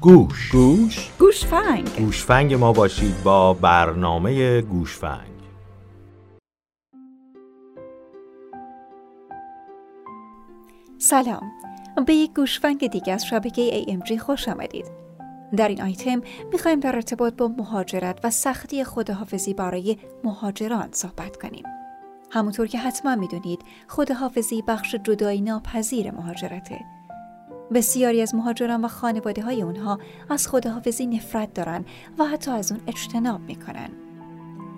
گوش. گوش. گوشفنگ. گوشفنگ ما باشید با برنامه گوشفنگ. سلام. به یک گوشفنگ دیگه از شبکه AMG خوش آمدید. در این آیتم می‌خوایم در ارتباط با مهاجرت و سختی خودحافظی برای مهاجران صحبت کنیم. همونطور که حتما می‌دونید خودحافظی بخش جدایی ناپذیر مهاجرته. بسیاری از مهاجران و خانواده های اونها از خودحافظی نفرت دارن و حتی از اون اجتناب می‌کنن.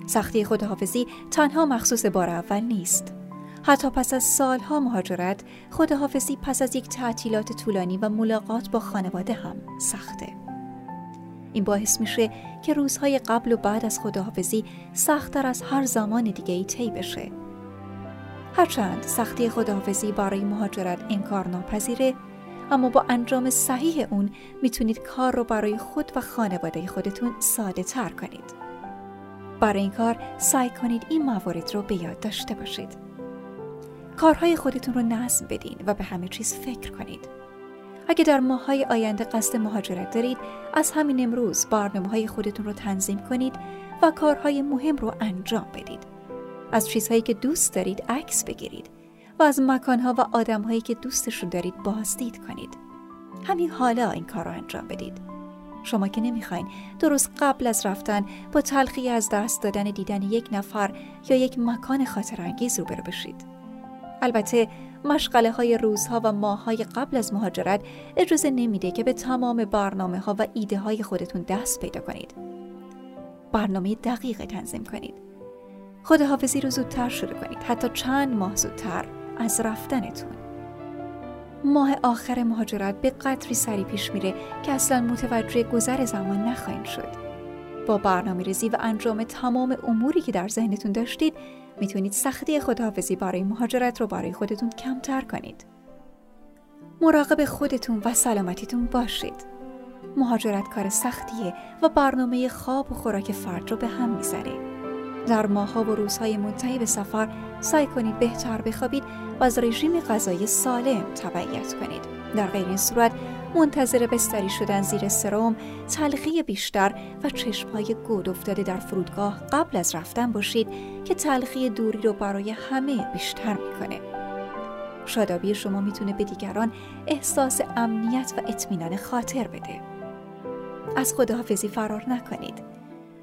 سختی خودحافظی تنها مخصوص بار اول نیست. حتی پس از سالها مهاجرت خودحافظی پس از یک تعطیلات طولانی و ملاقات با خانواده هم سخته. این باعث میشه که روزهای قبل و بعد از خداحافظی سختتر از هر زمان دیگه ای طی بشه. هرچند سختی خداحافظی برای مهاجرت انکار ناپذیره اما با انجام صحیح اون می‌تونید کار رو برای خود و خانواده خودتون ساده تر کنید. برای این کار سعی کنید این موارد رو به یاد داشته باشید. کارهای خودتون رو نظم بدین و به همه چیز فکر کنید. اگه در ماهای آینده قصد مهاجرت دارید از همین امروز برنامه های خودتون رو تنظیم کنید و کارهای مهم رو انجام بدید. از چیزهایی که دوست دارید عکس بگیرید و از مکانها و آدمهایی که دوستشون دارید بازدید کنید. همین حالا این کار رو انجام بدید. شما که نمی‌خواین درست قبل از رفتن با تلخی از دست دادن دیدن یک نفر یا یک مکان خاطر انگیز روبرو بشید. البته مشغله های روزها و ماههای قبل از مهاجرت اجازه نمیده که به تمام برنامه ها و ایده های خودتون دست پیدا کنید. برنامه دقیق تنظیم کنید. خداحافظی رو زودتر شروع کنید حتی چند ماه زودتر از رفتنتون. ماه آخر مهاجرت به قدری سری پیش میره که اصلا متوجه گذر زمان نخواهید شد. با برنامه ریزی و انجام تمام اموری که در ذهنتون داشتید می‌تونید سختی خداحافظی برای مهاجرت رو برای خودتون کمتر کنید. مراقب خودتون و سلامتیتون باشید. مهاجرت کار سختیه و برنامه خواب و خوراک فرد رو به هم می‌زنه. در ماهها و روزهای منتهی به سفر سعی کنید بهتر بخوابید و از رژیم غذایی سالم تبعیت کنید. در غیر این صورت منتظر بستری شدن زیر سرم، تلخی بیشتر و چشمهای گود افتاده در فرودگاه قبل از رفتن باشید که تلخی دوری رو برای همه بیشتر می‌کنه. شادابی شما می‌تونه به دیگران احساس امنیت و اطمینان خاطر بده. از خداحافظی فرار نکنید.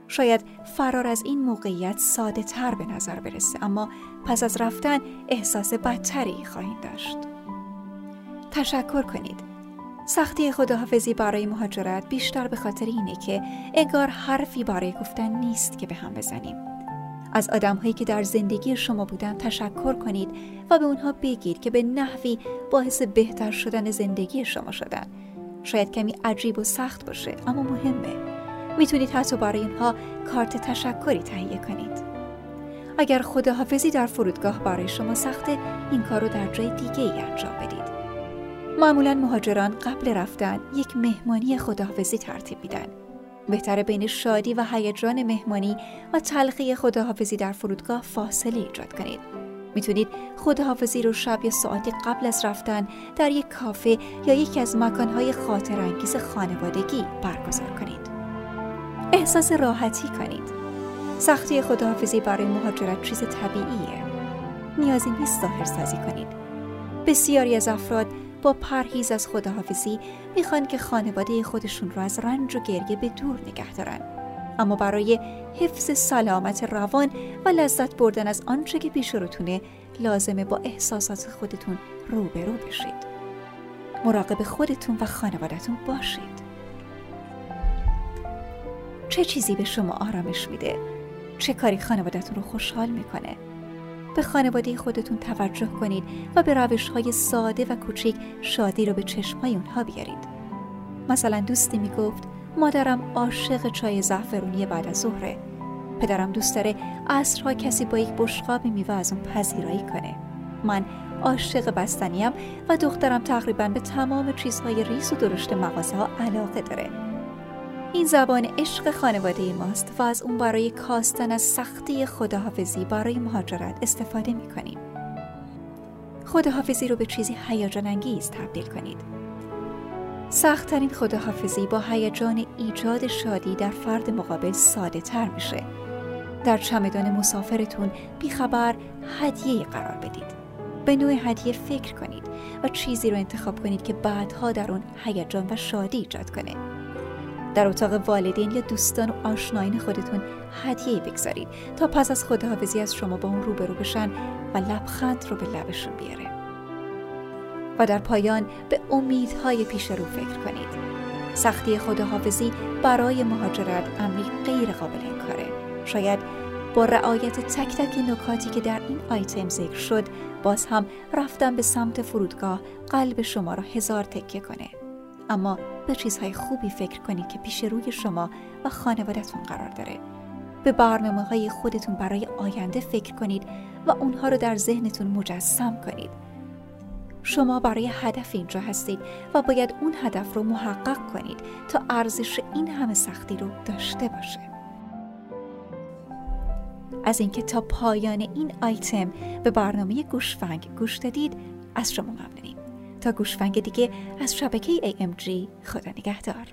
شاید فرار از این موقعیت ساده تر به نظر برسه اما پس از رفتن احساس بدتری خواهید داشت. تشکر کنید. سختی خداحافظی برای مهاجرت بیشتر به خاطر اینه که انگار حرفی برای گفتن نیست که به هم بزنیم. از آدمهایی که در زندگی شما بودن تشکر کنید و به اونها بگید که به نحوی باعث بهتر شدن زندگی شما شدن. شاید کمی عجیب و سخت باشه اما مهمه. می‌تونید حتی برای اینها کارت تشکری تهیه کنید. اگر خداحافظی در فرودگاه برای شما سخته این کار رو در جای دیگه ای انجام بدید. معمولا مهاجران قبل رفتن یک مهمانی خداحافظی ترتیب میدن. بهتره بین شادی و هیجان مهمانی و تلخی خداحافظی در فرودگاه فاصله ایجاد کنید. می‌تونید خداحافظی رو شب یا ساعتی قبل از رفتن در یک کافه یا یکی از مکانهای خاطر انگیز خانوادگی برگزار کنید. احساس راحتی کنید. سختی خداحافظی برای مهاجرت چیز طبیعیه. نیازی نیست ظاهر سازی کنید. بسیاری از افراد با پرهیز از خداحافظی می‌خوان که خانواده خودشون رو از رنج و گریه به دور نگه دارن اما برای حفظ سلامت روان و لذت بردن از آنچه که پیش روتونه لازمه با احساسات خودتون روبرو بشید مراقب خودتون و خانوادتون باشید چه چیزی به شما آرامش میده؟ چه کاری خانوادتون رو خوشحال می‌کنه؟ به خانواده خودتون توجه کنید و به روش های ساده و کوچیک شادی رو به چشمای اونها بیارید. مثلا دوستی می‌گفت مادرم عاشق چای زعفرونی بعد از ظهره. پدرم دوست داره عصرها کسی با یک بشقاب میوه از اون پذیرایی کنه. من عاشق بستنیم و دخترم تقریبا به تمام چیزهای ریز و درشت مغازه ها علاقه داره. این زبان عشق خانواده ماست و از اون برای کاستن از سختی خداحافظی برای مهاجرت استفاده می کنیم. خداحافظی رو به چیزی هیجان انگیز تبدیل کنید. سختترین خداحافظی با هیجان ایجاد شادی در فرد مقابل ساده تر میشه. در چمدان مسافرتون بیخبر هدیه قرار بدید. به نوع هدیه فکر کنید و چیزی رو انتخاب کنید که بعدها در اون هیجان و شادی ایجاد کنه. در اتاق والدین یا دوستان و آشناین خودتون هدیه بگذارید تا پس از خداحافظی از شما با اون روبرو بشن و لبخند رو به لبشون بیاره. و در پایان به امیدهای پیش رو فکر کنید. سختی خداحافظی برای مهاجرت امری غیر قابل انکاره. شاید با رعایت تک تک نکاتی که در این آیتم ذکر شد باز هم رفتن به سمت فرودگاه قلب شما را هزار تکه کنه. اما به چیزهای خوبی فکر کنید که پیش روی شما و خانوادتون قرار داره. به برنامه های خودتون برای آینده فکر کنید و اونها رو در ذهنتون مجسم کنید. شما برای هدف اینجا هستید و باید اون هدف رو محقق کنید تا ارزش این همه سختی رو داشته باشه. از اینکه تا پایان این آیتم به برنامه گوشفنگ گوش دادید از شما ممنونیم. تا گوشفنگ دیگه از شبکه AMG خدا نگهدار.